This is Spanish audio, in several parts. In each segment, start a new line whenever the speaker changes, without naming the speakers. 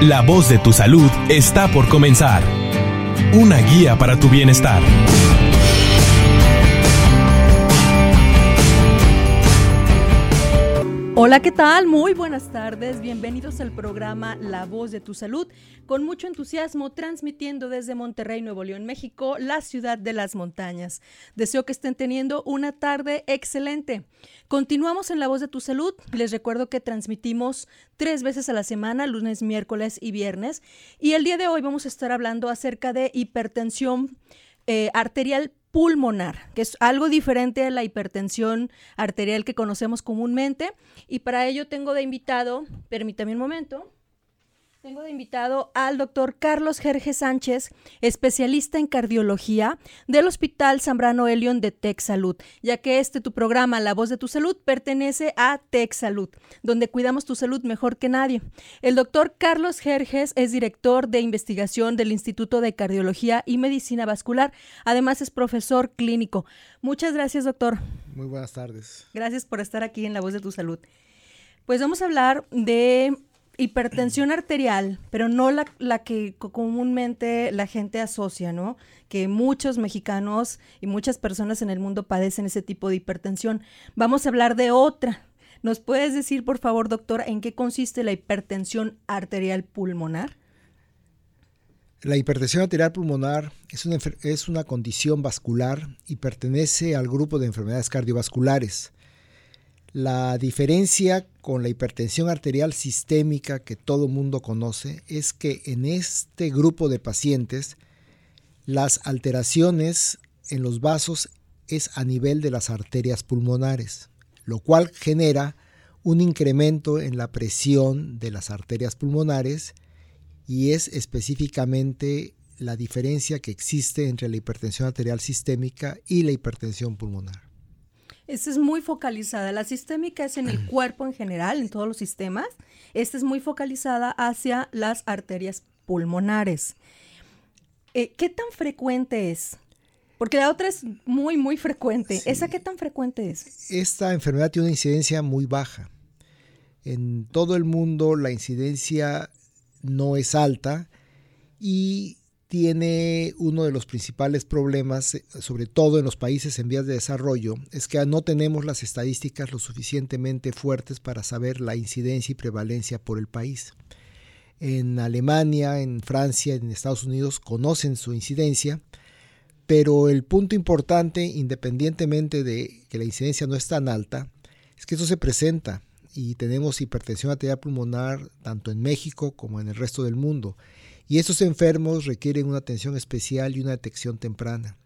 La voz de tu salud está por comenzar. Una guía para tu bienestar.
Hola, ¿qué tal? Muy buenas tardes. Bienvenidos al programa La Voz de tu Salud, con mucho entusiasmo transmitiendo desde Monterrey, Nuevo León, México, la ciudad de las montañas. Deseo que estén teniendo una tarde excelente. Continuamos en La Voz de tu Salud. Les recuerdo que transmitimos tres veces a la semana, lunes, miércoles y viernes. Y el día de hoy vamos a estar hablando acerca de hipertensión eh, arterial pulmonar, que es algo diferente a la hipertensión arterial que conocemos comúnmente. Y para ello tengo de invitado, permítame un momento. Tengo de invitado al doctor Carlos Jerge Sánchez, especialista en cardiología del Hospital Zambrano Elion de Tech Salud, ya que este tu programa, La Voz de tu Salud, pertenece a Tech Salud, donde cuidamos tu salud mejor que nadie. El doctor Carlos Jerjes es director de investigación del Instituto de Cardiología y Medicina Vascular. Además es profesor clínico. Muchas gracias, doctor.
Muy buenas tardes.
Gracias por estar aquí en La Voz de tu Salud. Pues vamos a hablar de hipertensión arterial, pero no la, que comúnmente la gente asocia, ¿no? Que muchos mexicanos y muchas personas en el mundo padecen ese tipo de hipertensión. Vamos a hablar de otra. ¿Nos puedes decir, por favor, doctor, en qué consiste la hipertensión arterial pulmonar?
La hipertensión arterial pulmonar es una, es una condición vascular y pertenece al grupo de enfermedades cardiovasculares. La diferencia con la hipertensión arterial sistémica que todo mundo conoce es que en este grupo de pacientes las alteraciones en los vasos es a nivel de las arterias pulmonares, lo cual genera un incremento en la presión de las arterias pulmonares y es específicamente la diferencia que existe entre la hipertensión arterial sistémica y la hipertensión pulmonar.
Esta es muy focalizada. La sistémica es en el cuerpo en general, en todos los sistemas. Esta es muy focalizada hacia las arterias pulmonares. Eh, ¿Qué tan frecuente es? Porque la otra es muy, muy frecuente. ¿Esa qué tan frecuente es?
Esta enfermedad tiene una incidencia muy baja. En todo el mundo la incidencia no es alta y tiene uno de los principales problemas, eh, sobre todo en los países en vías de desarrollo, es que no tenemos las estadísticas lo suficientemente fuertes para saber la incidencia y prevalencia por el país. En Alemania, en Francia, en Estados Unidos conocen su incidencia, pero el punto importante, independientemente de que la incidencia no es tan alta, es que eso se presenta y tenemos hipertensión arterial pulmonar tanto en México como en el resto del mundo y estos enfermos requieren una atención especial y una detección temprana,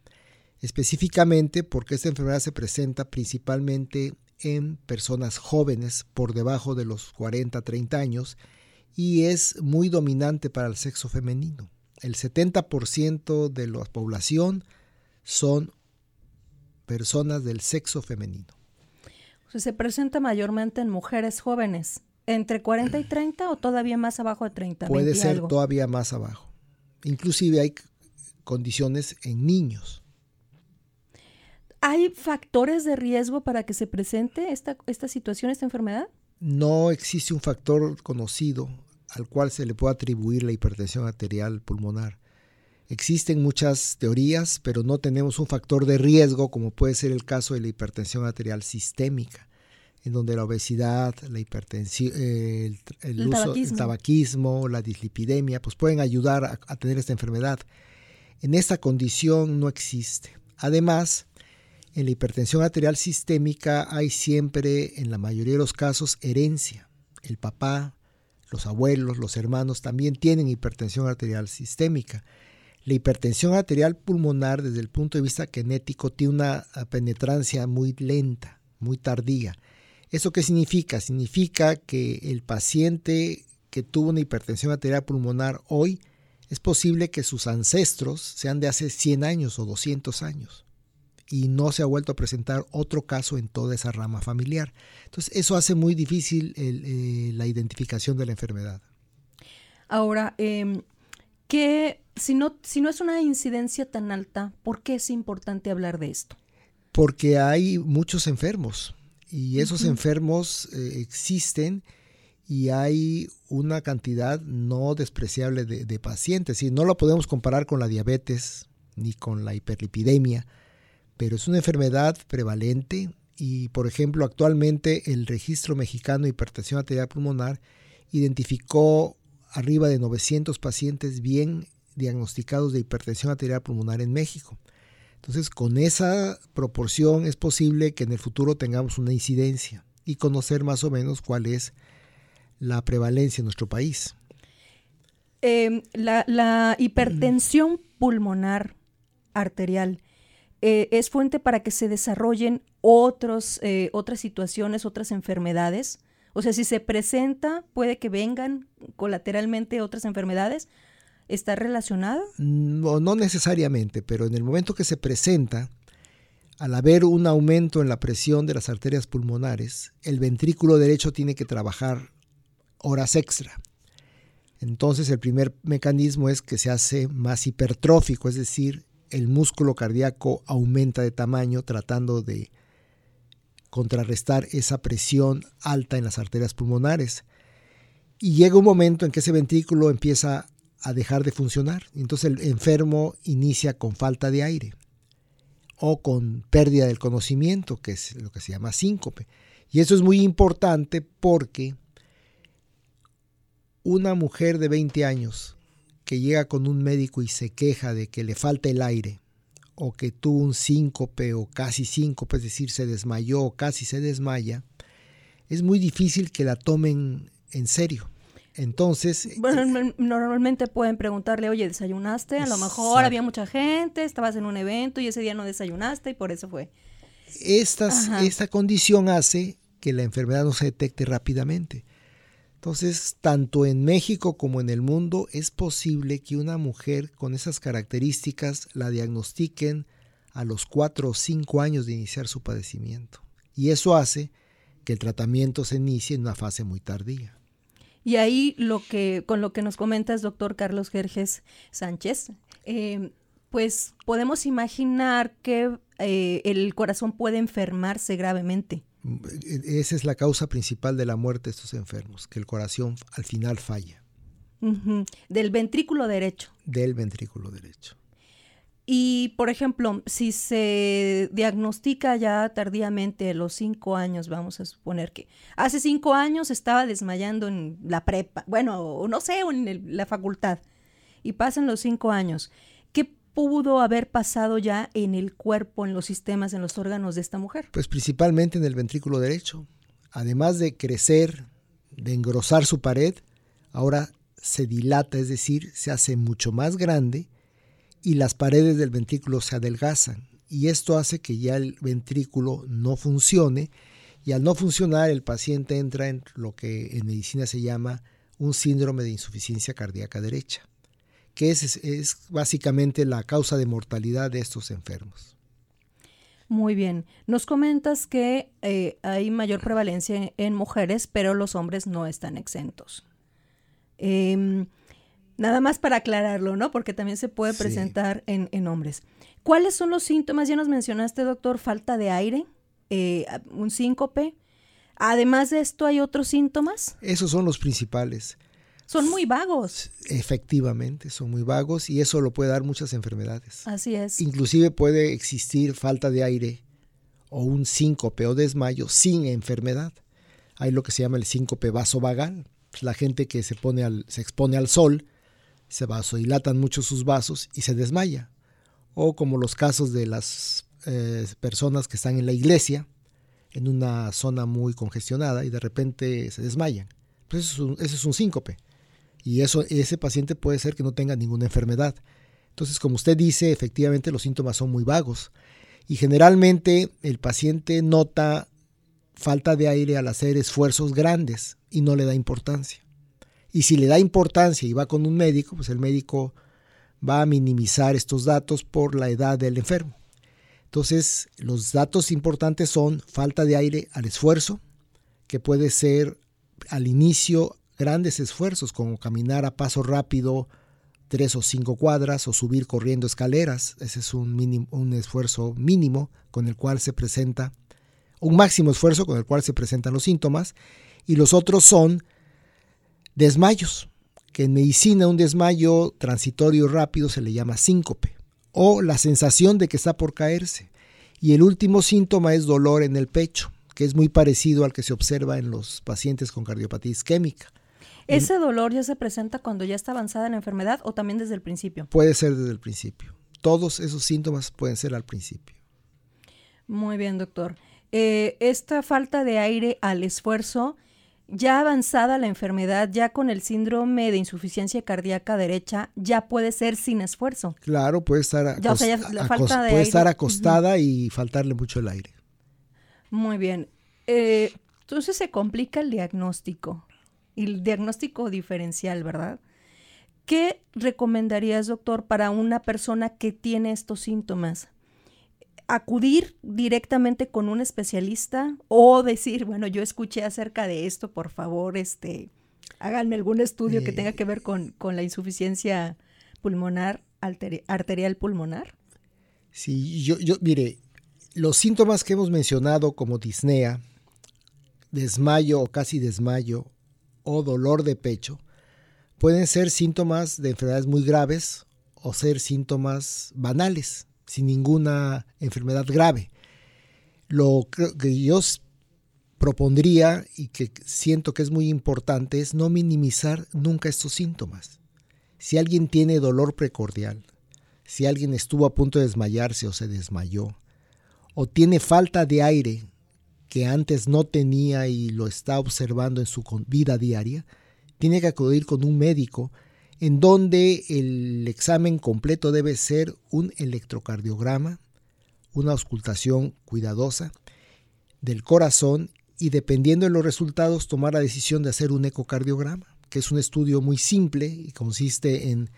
específicamente porque esta enfermedad se presenta principalmente en personas jóvenes por debajo de los 40-30 años y es muy dominante para el sexo femenino. El 70% de la población son personas del sexo femenino.
se presenta mayormente en mujeres jóvenes. ¿Entre 40 y 30 o todavía más abajo de 30?
Puede ser todavía más abajo. Inclusive hay condiciones en niños.
¿Hay factores de riesgo para que se presente esta, esta situación, esta enfermedad?
No existe un factor conocido al cual se le pueda atribuir la hipertensión arterial pulmonar. Existen muchas teorías, pero no tenemos un factor de riesgo como puede ser el caso de la hipertensión arterial sistémica en donde la obesidad, la hipertensión, el, uso, del tabaquismo, la dislipidemia, pues pueden ayudar a, a, tener esta enfermedad. En esta condición no existe. Además, en la hipertensión arterial sistémica hay siempre, en la mayoría de los casos, herencia. El papá, los abuelos, los hermanos también tienen hipertensión arterial sistémica. La hipertensión arterial pulmonar, desde el punto de vista genético, tiene una penetrancia muy lenta, muy tardía. ¿Eso qué significa? Significa que el paciente que tuvo una hipertensión arterial pulmonar hoy es posible que sus ancestros sean de hace 100 años o 200 años y no se ha vuelto a presentar otro caso en toda esa rama familiar. Entonces, eso hace muy difícil eh, la identificación de la enfermedad.
Ahora, eh, que si no, si no es una incidencia tan alta, ¿por qué es importante hablar de esto?
Porque hay muchos enfermos y esos enfermos eh, existen y hay una cantidad no despreciable de, pacientes. Y no lo podemos comparar con la diabetes ni con la hiperlipidemia, pero es una enfermedad prevalente y, por ejemplo, actualmente el Registro Mexicano de Hipertensión Arterial Pulmonar identificó arriba de 900 pacientes bien diagnosticados de hipertensión arterial pulmonar en México. Entonces, con esa proporción es posible que en el futuro tengamos una incidencia y conocer más o menos cuál es la prevalencia en nuestro país.
Em, la, hipertensión pulmonar arterial eh, es fuente para que se desarrollen otros, eh, otras situaciones, otras enfermedades. O sea, si se presenta, puede que vengan colateralmente otras enfermedades. ¿Está relacionada?
No, no necesariamente, pero en el momento que se presenta, al haber un aumento en la presión de las arterias pulmonares, el ventrículo derecho tiene que trabajar horas extra. Entonces el primer mecanismo es que se hace más hipertrófico, es decir, el músculo cardíaco aumenta de tamaño tratando de contrarrestar esa presión alta en las arterias pulmonares. Y llega un momento en que ese ventrículo empieza a dejar de funcionar. Entonces el enfermo inicia con falta de aire o con pérdida del conocimiento, que es lo que se llama síncope. Y eso es muy importante porque una mujer de 20 años que llega con un médico y se queja de que le falta el aire, o que tuvo un síncope o casi síncope, es decir, se desmayó o casi se desmaya, es muy difícil que la tomen en serio. Entonces...
Bueno, normalmente pueden preguntarle, oye, ¿desayunaste? A lo mejor había mucha gente, estabas en un evento y ese día no desayunaste y por eso fue.
esta condición hace que la enfermedad no se detecte rápidamente. Entonces, tanto en México como en el mundo es posible que una mujer con esas características la diagnostiquen a los 4 o 5 años de iniciar su padecimiento. Y eso hace que el tratamiento se inicie en una fase muy tardía.
Y ahí lo que, con lo que nos comentas, doctor Carlos Gerges Sánchez, eh, pues podemos imaginar que eh, el corazón puede enfermarse gravemente.
Esa es la causa principal de la muerte de estos enfermos, que el corazón al final falla.
Del ventrículo derecho.
Del ventrículo derecho.
Y, por ejemplo, si se diagnostica ya tardíamente a los cinco años, vamos a suponer que hace cinco años estaba desmayando en la prepa, bueno, no sé, en la facultad, y pasan los cinco años, ¿qué pudo haber pasado ya en el cuerpo, en los sistemas, en los órganos de esta mujer?
Pues principalmente en el ventrículo derecho. Además de crecer, de engrosar su pared, ahora se dilata, es decir, se hace mucho más grande y las paredes del ventrículo se adelgazan. Y esto hace que ya el ventrículo no funcione y al no funcionar el paciente entra en lo que en medicina se llama un síndrome de insuficiencia cardíaca derecha que es, es básicamente la causa de mortalidad de estos enfermos.
Muy bien. Nos comentas que eh, hay mayor prevalencia en, mujeres, pero los hombres no están exentos. Em, nada más para aclararlo, ¿no? Porque también se puede presentar en, hombres. ¿Cuáles son los síntomas? Ya nos mencionaste, doctor, falta de aire, eh, un síncope. Además de esto, ¿hay otros síntomas?
Esos son los principales.
Son muy vagos.
Efectivamente, son muy vagos y eso lo puede dar muchas enfermedades.
Así es.
Inclusive puede existir falta de aire o un síncope o desmayo sin enfermedad. Hay lo que se llama el síncope vasovagal. La gente que se, pone al, se expone al sol, se vasodilatan mucho sus vasos y se desmaya. O como los casos de las eh, personas que están en la iglesia, en una zona muy congestionada y de repente se desmayan. Pues eso es un síncope y eso, ese paciente puede ser que no tenga ninguna enfermedad. Entonces, como usted dice, efectivamente los síntomas son muy vagos y generalmente el paciente nota falta de aire al hacer esfuerzos grandes y no le da importancia. Y si le da importancia y va con un médico, pues el médico va a minimizar estos datos por la edad del enfermo. Entonces, los datos importantes son falta de aire al esfuerzo, que puede ser al inicio grandes esfuerzos como caminar a paso rápido tres o cinco cuadras o subir corriendo escaleras. Ese es un, un esfuerzo mínimo con el cual se presenta, un máximo esfuerzo con el cual se presentan los síntomas. Y los otros son Desmayos, que en medicina un desmayo transitorio rápido se le llama síncope, o la sensación de que está por caerse. Y el último síntoma es dolor en el pecho, que es muy parecido al que se observa en los pacientes con cardiopatía isquémica.
¿Ese dolor ya se presenta cuando ya está avanzada la enfermedad o también desde el principio?
Puede ser desde el principio. Todos esos síntomas pueden ser al principio.
Muy bien, doctor. Eh, esta falta de aire al esfuerzo, ya avanzada la enfermedad, ya con el síndrome de insuficiencia cardíaca derecha, ya puede ser sin esfuerzo.
Claro, puede estar, puede estar acostada y faltarle mucho el aire.
Muy bien. Eh, entonces se complica el diagnóstico, el diagnóstico diferencial, ¿verdad? ¿Qué recomendarías, doctor, para una persona que tiene estos síntomas? ¿Acudir directamente con un especialista o decir, bueno, yo escuché acerca de esto, por favor, este, háganme algún estudio que tenga que ver con, con la insuficiencia pulmonar, arterial pulmonar?
Sí, yo, yo, mire, los síntomas que hemos mencionado como disnea, desmayo o casi desmayo o dolor de pecho, pueden ser síntomas de enfermedades muy graves o ser síntomas banales, sin ninguna enfermedad grave. Lo que yo propondría y que siento que es muy importante es no minimizar nunca estos síntomas. Si alguien tiene dolor precordial, si alguien estuvo a punto de desmayarse o se desmayó, o tiene falta de aire que antes no tenía y lo está observando en su vida diaria, tiene que acudir con un médico en donde el examen completo debe ser un electrocardiograma, una auscultación cuidadosa del corazón y dependiendo de los resultados tomar la decisión de hacer un ecocardiograma, que es un estudio muy simple y consiste en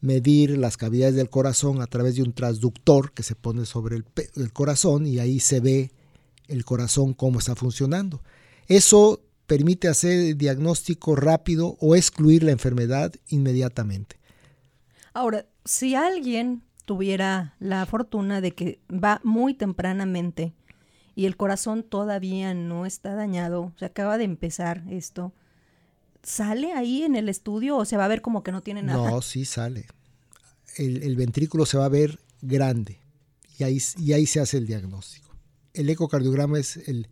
medir las cavidades del corazón a través de un transductor que se pone sobre el, el corazón y ahí se ve el corazón cómo está funcionando. Eso permite hacer el diagnóstico rápido o excluir la enfermedad inmediatamente.
Ahora, si alguien tuviera la fortuna de que va muy tempranamente y el corazón todavía no está dañado, se acaba de empezar esto, ¿sale ahí en el estudio o se va a ver como que no tiene nada?
No, sí sale. El, ventrículo se va a ver grande y ahí, y ahí se hace el diagnóstico. El ecocardiograma es el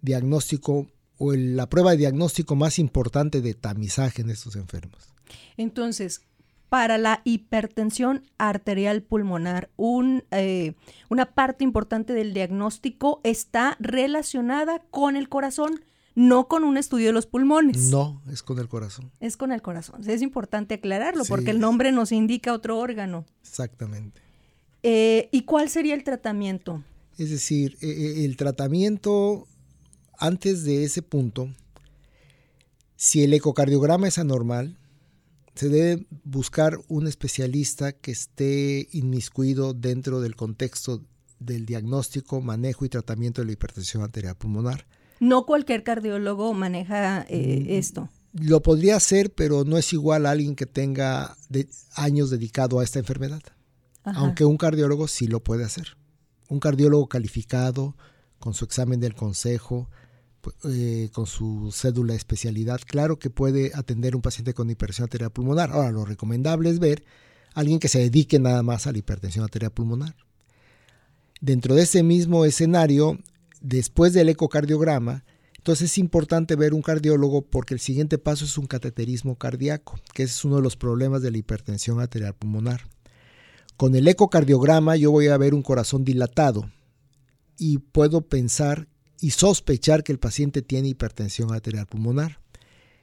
diagnóstico o la prueba de diagnóstico más importante de tamizaje en estos enfermos.
Entonces, para la hipertensión arterial pulmonar, un, eh, una parte importante del diagnóstico está relacionada con el corazón, no con un estudio de los pulmones.
No, es con el corazón.
Es con el corazón. Es importante aclararlo porque el nombre nos indica otro órgano.
Exactamente.
Eh, ¿Y cuál sería el tratamiento?
Es decir, eh, el tratamiento antes de ese punto, si el ecocardiograma es anormal, se debe buscar un especialista que esté inmiscuido dentro del contexto del diagnóstico, manejo y tratamiento de la hipertensión arterial pulmonar.
No cualquier cardiólogo maneja eh, mm, esto.
Lo podría hacer, pero no es igual a alguien que tenga años dedicado a esta enfermedad. Aunque un cardiólogo sí lo puede hacer. Un cardiólogo calificado, con su examen del consejo, eh, con su cédula especialidad, claro que puede atender un paciente con hipertensión arterial pulmonar. Ahora, lo recomendable es ver a alguien que se dedique nada más a la hipertensión arterial pulmonar. Dentro de ese mismo escenario, después del ecocardiograma, entonces es importante ver un cardiólogo porque el siguiente paso es un cateterismo cardíaco, que es uno de los problemas de la hipertensión arterial pulmonar. Con el ecocardiograma yo voy a ver un corazón dilatado y puedo pensar y sospechar que el paciente tiene hipertensión arterial pulmonar.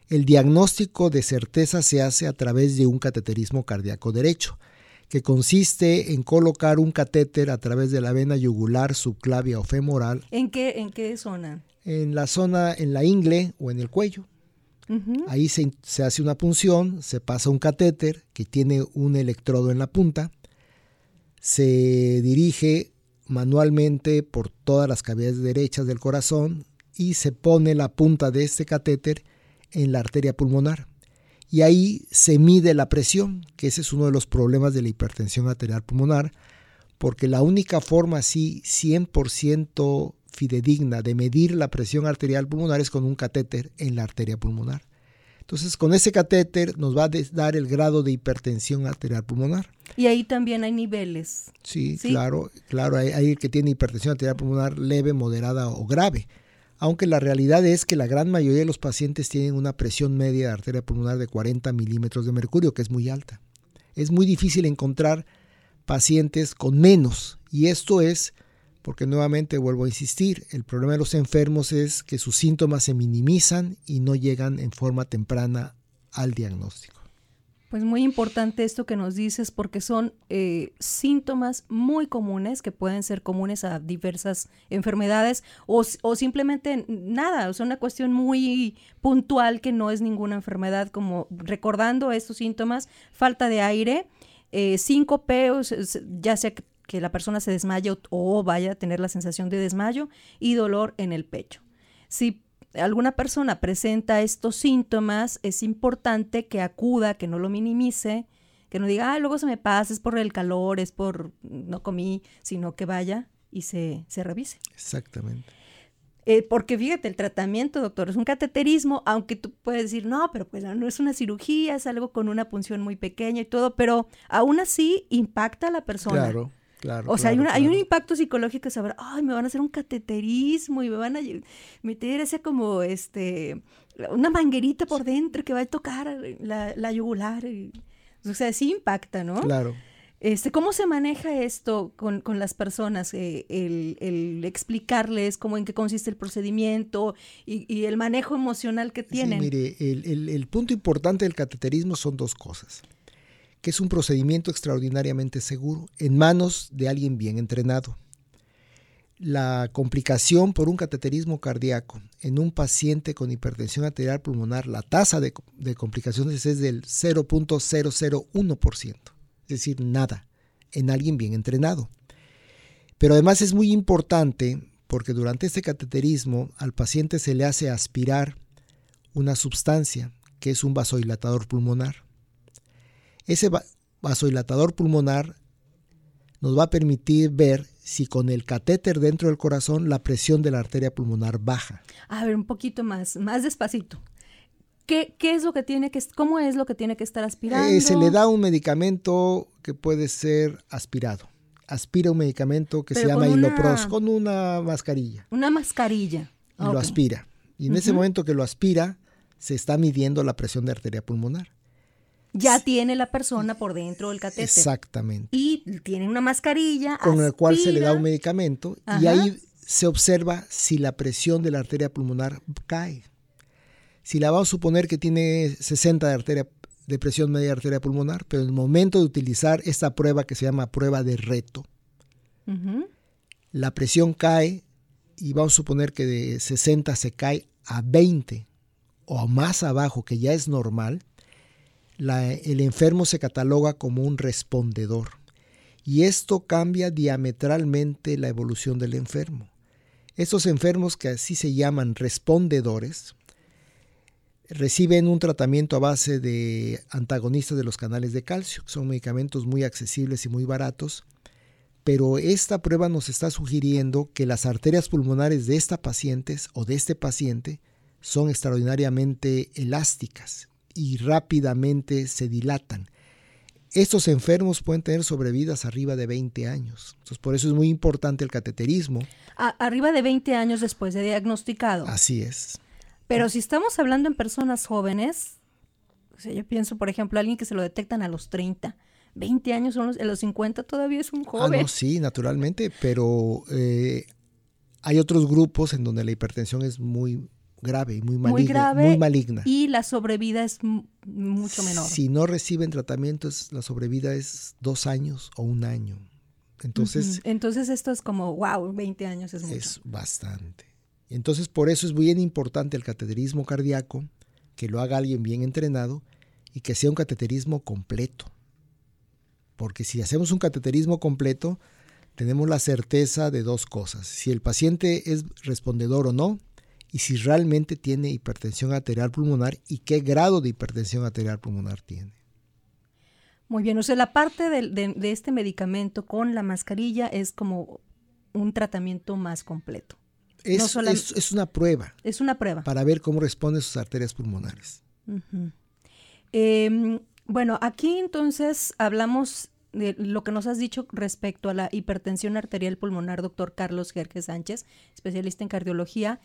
El diagnóstico de certeza se hace a través de un cateterismo cardíaco derecho, que consiste en colocar un catéter a través de la vena yugular, subclavia o femoral.
¿En qué, en qué zona?
En la zona, en la ingle o en el cuello. Ahí se, se hace una punción, se pasa un catéter que tiene un electrodo en la punta, se dirige manualmente por todas las cavidades derechas del corazón y se pone la punta de este catéter en la arteria pulmonar. Y ahí se mide la presión, que ese es uno de los problemas de la hipertensión arterial pulmonar, porque la única forma así 100% fidedigna de medir la presión arterial pulmonar es con un catéter en la arteria pulmonar. Entonces, con ese catéter nos va a dar el grado de hipertensión arterial pulmonar.
Y ahí también hay niveles.
Sí, claro, claro, hay, hay, el que tiene hipertensión arterial pulmonar leve, moderada o grave. Aunque la realidad es que la gran mayoría de los pacientes tienen una presión media de arteria pulmonar de 40 milímetros de mercurio, que es muy alta. Es muy difícil encontrar pacientes con menos. Y esto es porque nuevamente vuelvo a insistir, el problema de los enfermos es que sus síntomas se minimizan y no llegan en forma temprana al diagnóstico.
Pues muy importante esto que nos dices porque son eh, síntomas muy comunes que pueden ser comunes a diversas enfermedades o, simplemente nada, o sea, una cuestión muy puntual que no es ninguna enfermedad, como recordando estos síntomas, falta de aire, eh, síncope, ya sea que la persona se desmaye o, vaya a tener la sensación de desmayo y dolor en el pecho. Si alguna persona presenta estos síntomas, es importante que acuda, que no lo minimice, que no diga, ah, luego se me pasa, es por el calor, es por no comí, sino que vaya y se, se revise.
Exactamente.
Eh, porque fíjate, el tratamiento, doctor, es un cateterismo, aunque tú puedes decir, no, pero pues no es una cirugía, es algo con una punción muy pequeña y todo, pero aún así impacta a la persona.
Claro o
sea, hay, hay un impacto psicológico de saber, ay, me van a hacer un cateterismo y me van a meter ese como, este, una manguerita por dentro que va a tocar la, la yugular. o sea, sí impacta, ¿no?
Claro.
Este, ¿Cómo se maneja esto con, con las personas? Eh, el, el, explicarles cómo en qué consiste el procedimiento y, y el manejo emocional que tienen.
Sí, mire, el, el, el punto importante del cateterismo son dos cosas que es un procedimiento extraordinariamente seguro en manos de alguien bien entrenado. La complicación por un cateterismo cardíaco en un paciente con hipertensión arterial pulmonar, la tasa de, complicaciones es del 0.001%, es decir, nada, en alguien bien entrenado. Pero además es muy importante porque durante este cateterismo al paciente se le hace aspirar una sustancia que es un vasodilatador pulmonar. Ese vasodilatador pulmonar nos va a permitir ver si con el catéter dentro del corazón la presión de la arteria pulmonar baja.
A ver, un poquito más, más despacito. ¿Qué, qué es lo que tiene que, cómo es lo que tiene que estar aspirando?
Eh, se le da un medicamento que puede ser aspirado. Aspira un medicamento que se llama Hilopros con una mascarilla.
Una mascarilla.
Y lo aspira. Y en ese momento que lo aspira, se está midiendo la presión de arteria pulmonar
ya tiene la persona por dentro del catéter.
Exactamente.
Y tiene una mascarilla.
Con la cual se le da un medicamento y ahí se observa si la presión de la arteria pulmonar cae. Si la vamos a suponer que tiene 60 de, arteria, de presión media de arteria pulmonar, pero en el momento de utilizar esta prueba que se llama prueba de reto, la presión cae y vamos a suponer que de 60 se cae a 20 o más abajo, que ya es normal, el enfermo se cataloga como un respondedor. Y esto cambia diametralmente la evolución del enfermo. Estos enfermos que así se llaman respondedores reciben un tratamiento a base de antagonistas de los canales de calcio, que son medicamentos muy accesibles y muy baratos, pero esta prueba nos está sugiriendo que las arterias pulmonares de esta paciente o de este paciente son extraordinariamente elásticas y rápidamente se dilatan. Estos enfermos pueden tener sobrevidas arriba de 20 años. Entonces, por eso es muy importante el cateterismo.
arriba de 20 años después de diagnosticado.
Así es.
Pero si estamos hablando en personas jóvenes, yo pienso, por ejemplo, alguien que se lo detectan a los 30, 20 años, son los, en los 50 todavía es un joven.
Ah, no, sí, naturalmente, pero eh, hay otros grupos en donde la hipertensión es muy, grave y muy maligna. Muy, maligna.
Y la sobrevida es mucho menor.
Si no reciben tratamientos, la sobrevida es dos años o un año. Entonces,
Entonces esto es como, wow, 20 años es mucho.
Es bastante. Entonces por eso es bien importante el cateterismo cardíaco, que lo haga alguien bien entrenado y que sea un cateterismo completo. Porque si hacemos un cateterismo completo, tenemos la certeza de dos cosas. Si el paciente es respondedor o no, y si realmente tiene hipertensión arterial pulmonar y qué grado de hipertensión arterial pulmonar tiene.
Muy bien, o sea, la parte de, este medicamento con la mascarilla es como un tratamiento más completo.
Es, es, una prueba.
Es una prueba.
Para ver cómo responden sus arterias pulmonares.
Em, bueno, aquí entonces hablamos de lo que nos has dicho respecto a la hipertensión arterial pulmonar, doctor Carlos Jerjes Sánchez, especialista en cardiología,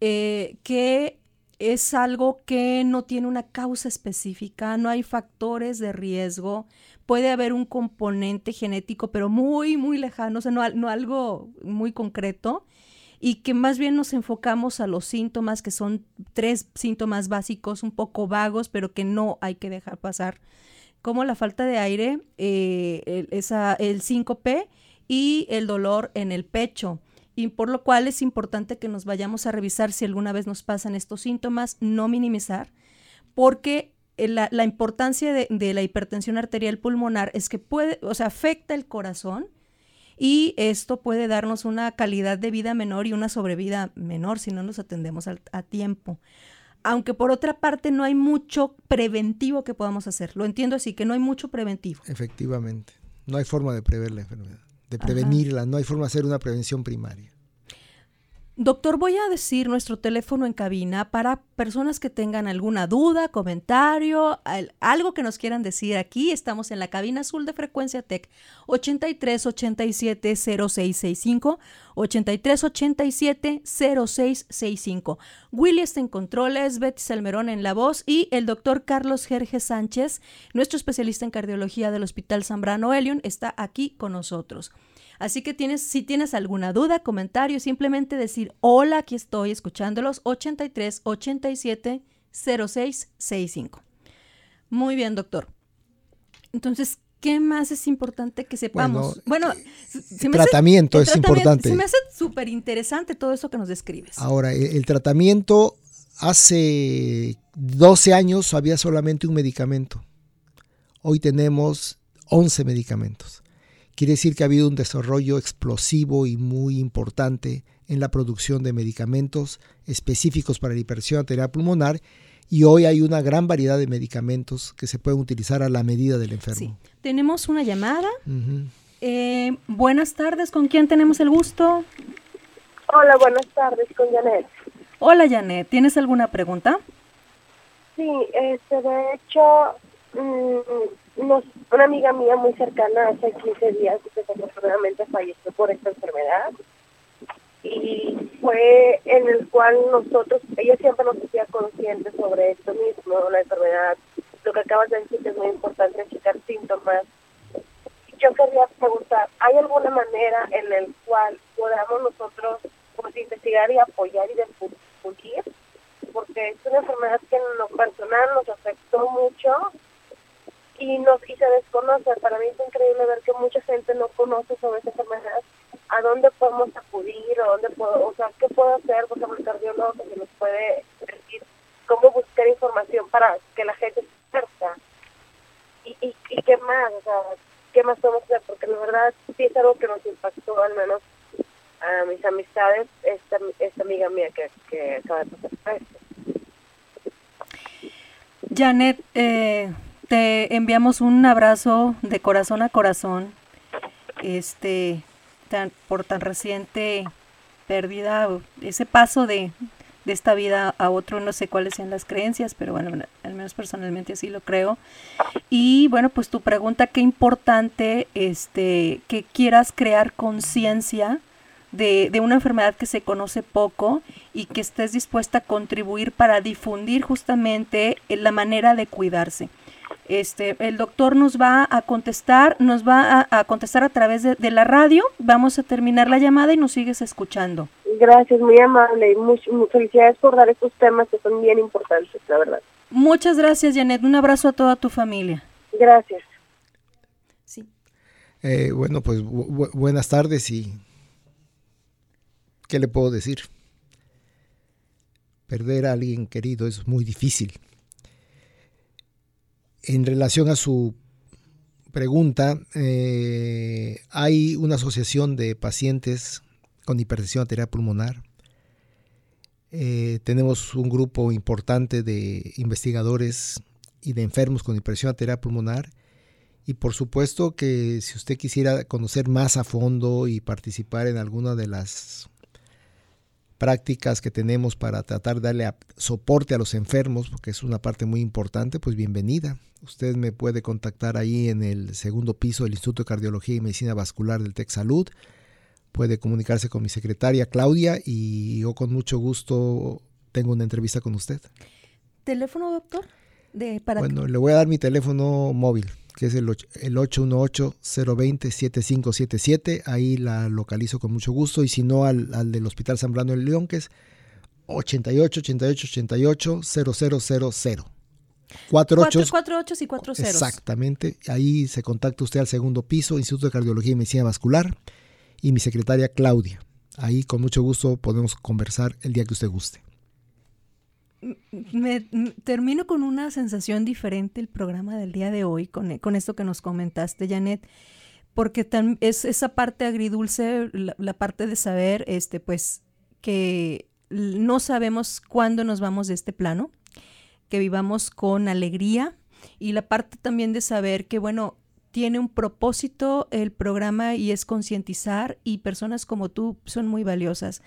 eh, que es algo que no tiene una causa específica, no hay factores de riesgo, puede haber un componente genético, pero muy, muy lejano, o sea, no, no algo muy concreto, y que más bien nos enfocamos a los síntomas, que son tres síntomas básicos, un poco vagos, pero que no hay que dejar pasar, como la falta de aire, eh, el, esa, el síncope y el dolor en el pecho. Y por lo cual es importante que nos vayamos a revisar si alguna vez nos pasan estos síntomas, no minimizar, porque la, la importancia de, la hipertensión arterial pulmonar es que puede, o sea, afecta el corazón y esto puede darnos una calidad de vida menor y una sobrevida menor si no nos atendemos a tiempo. Aunque por otra parte no hay mucho preventivo que podamos hacer. Lo entiendo así, que no hay mucho preventivo.
Efectivamente. No hay forma de prever la enfermedad, de prevenirla, no hay forma de hacer una prevención primaria.
Doctor, voy a decir nuestro teléfono en cabina para personas que tengan alguna duda, comentario, algo que nos quieran decir aquí. Estamos en la cabina azul de Frecuencia Tech 83 87 0665 83 87 0665. Willy está en controles, Betty Salmerón en la voz y el doctor Carlos Jerge Sánchez, nuestro especialista en cardiología del Hospital Zambrano Elion, está aquí con nosotros. Así que tienes, si tienes alguna duda, comentario, simplemente decir hola, aquí estoy escuchándolos 83 87 06 65. Muy bien, doctor. Entonces, ¿qué más es importante que sepamos?
Bueno, el tratamiento es importante.
Se me hace súper interesante todo eso que nos describes.
Ahora, el, el tratamiento hace 12 años había solamente un medicamento. Hoy tenemos 11 medicamentos. Quiere decir que ha habido un desarrollo explosivo y muy importante en la producción de medicamentos específicos para la hipertensión arterial pulmonar y hoy hay una gran variedad de medicamentos que se pueden utilizar a la medida del enfermo. Sí.
Tenemos una llamada. Eh, buenas tardes, ¿con quién tenemos el gusto?
Hola, buenas tardes, con Janet.
Hola, Janet, ¿tienes alguna pregunta?
Sí, este, de hecho, mmm, una amiga mía muy cercana hace 15 días desafortunadamente falleció por esta enfermedad y fue en el cual nosotros, ella siempre nos hacía conscientes sobre esto mismo, la enfermedad, lo que acabas de decir que es muy importante, checar síntomas. Yo quería preguntar, ¿hay alguna manera en la cual podamos nosotros pues, investigar y apoyar y difundir? Porque es una enfermedad que en lo personal nos afectó mucho y nos y se desconoce. Para mí es increíble ver que mucha gente no conoce sobre esa enfermedad, a dónde podemos acudir, o dónde puedo, o sea, qué puedo hacer, por ejemplo, el cardiólogo que nos puede decir cómo buscar información para que la gente se experta. Y, y, y qué más, o sea, qué más podemos hacer, porque la verdad sí es algo que nos impactó, al menos a mis amistades, esta, esta amiga mía que, que acaba de pasar.
Janet, eh, te enviamos un abrazo de corazón a corazón. Este, tan, por tan reciente pérdida, ese paso de, de esta vida a otro, no sé cuáles sean las creencias, pero bueno, al menos personalmente así lo creo. Y bueno, pues tu pregunta, qué importante este, que quieras crear conciencia de, de, una enfermedad que se conoce poco y que estés dispuesta a contribuir para difundir justamente la manera de cuidarse. Este, el doctor nos va a contestar, nos va a, contestar a través de, la radio. Vamos a terminar la llamada y nos sigues escuchando.
Gracias, muy amable y muy, felicidades por dar estos temas que son bien importantes, la verdad.
Muchas gracias, Janet. Un abrazo a toda tu familia.
Gracias.
Sí.
Eh, bueno, pues buenas tardes y ¿qué le puedo decir? Perder a alguien querido es muy difícil en relación a su pregunta, eh, hay una asociación de pacientes con hipertensión arterial pulmonar. Eh, tenemos un grupo importante de investigadores y de enfermos con hipertensión arterial pulmonar. Y por supuesto que si usted quisiera conocer más a fondo y participar en alguna de las prácticas que tenemos para tratar de darle soporte a los enfermos, porque es una parte muy importante, pues bienvenida. Usted me puede contactar ahí en el segundo piso del Instituto de Cardiología y Medicina Vascular del Tec Salud. Puede comunicarse con mi secretaria Claudia y yo con mucho gusto tengo una entrevista con usted.
¿Teléfono, doctor?
De, para bueno, le voy a dar mi teléfono móvil, que es el, el 818-020-7577. Ahí la localizo con mucho gusto. Y si no, al, al del Hospital San Brando de León, que es 88 88 88 0000.
Cuatro ocho, cuatro y cuatro ceros.
Exactamente. Ahí se contacta usted al segundo piso, Instituto de Cardiología y Medicina Vascular, y mi secretaria Claudia. Ahí con mucho gusto podemos conversar el día que usted guste.
Me, termino con una sensación diferente el programa del día de hoy, con, con esto que nos comentaste, Janet, porque es esa parte agridulce, la, la parte de saber, este, pues, que no sabemos cuándo nos vamos de este plano que vivamos con alegría y la parte también de saber que, bueno, tiene un propósito el programa y es concientizar y personas como tú son muy valiosas.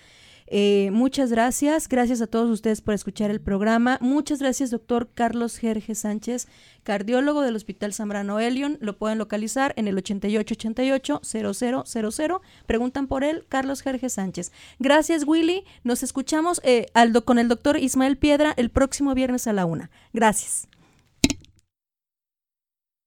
Eh, muchas gracias. Gracias a todos ustedes por escuchar el programa. Muchas gracias, doctor Carlos Jerge Sánchez, cardiólogo del Hospital Zambrano Elion. Lo pueden localizar en el 8888-0000. Preguntan por él, Carlos Jerge Sánchez. Gracias, Willy. Nos escuchamos eh, con el doctor Ismael Piedra el próximo viernes a la una. Gracias.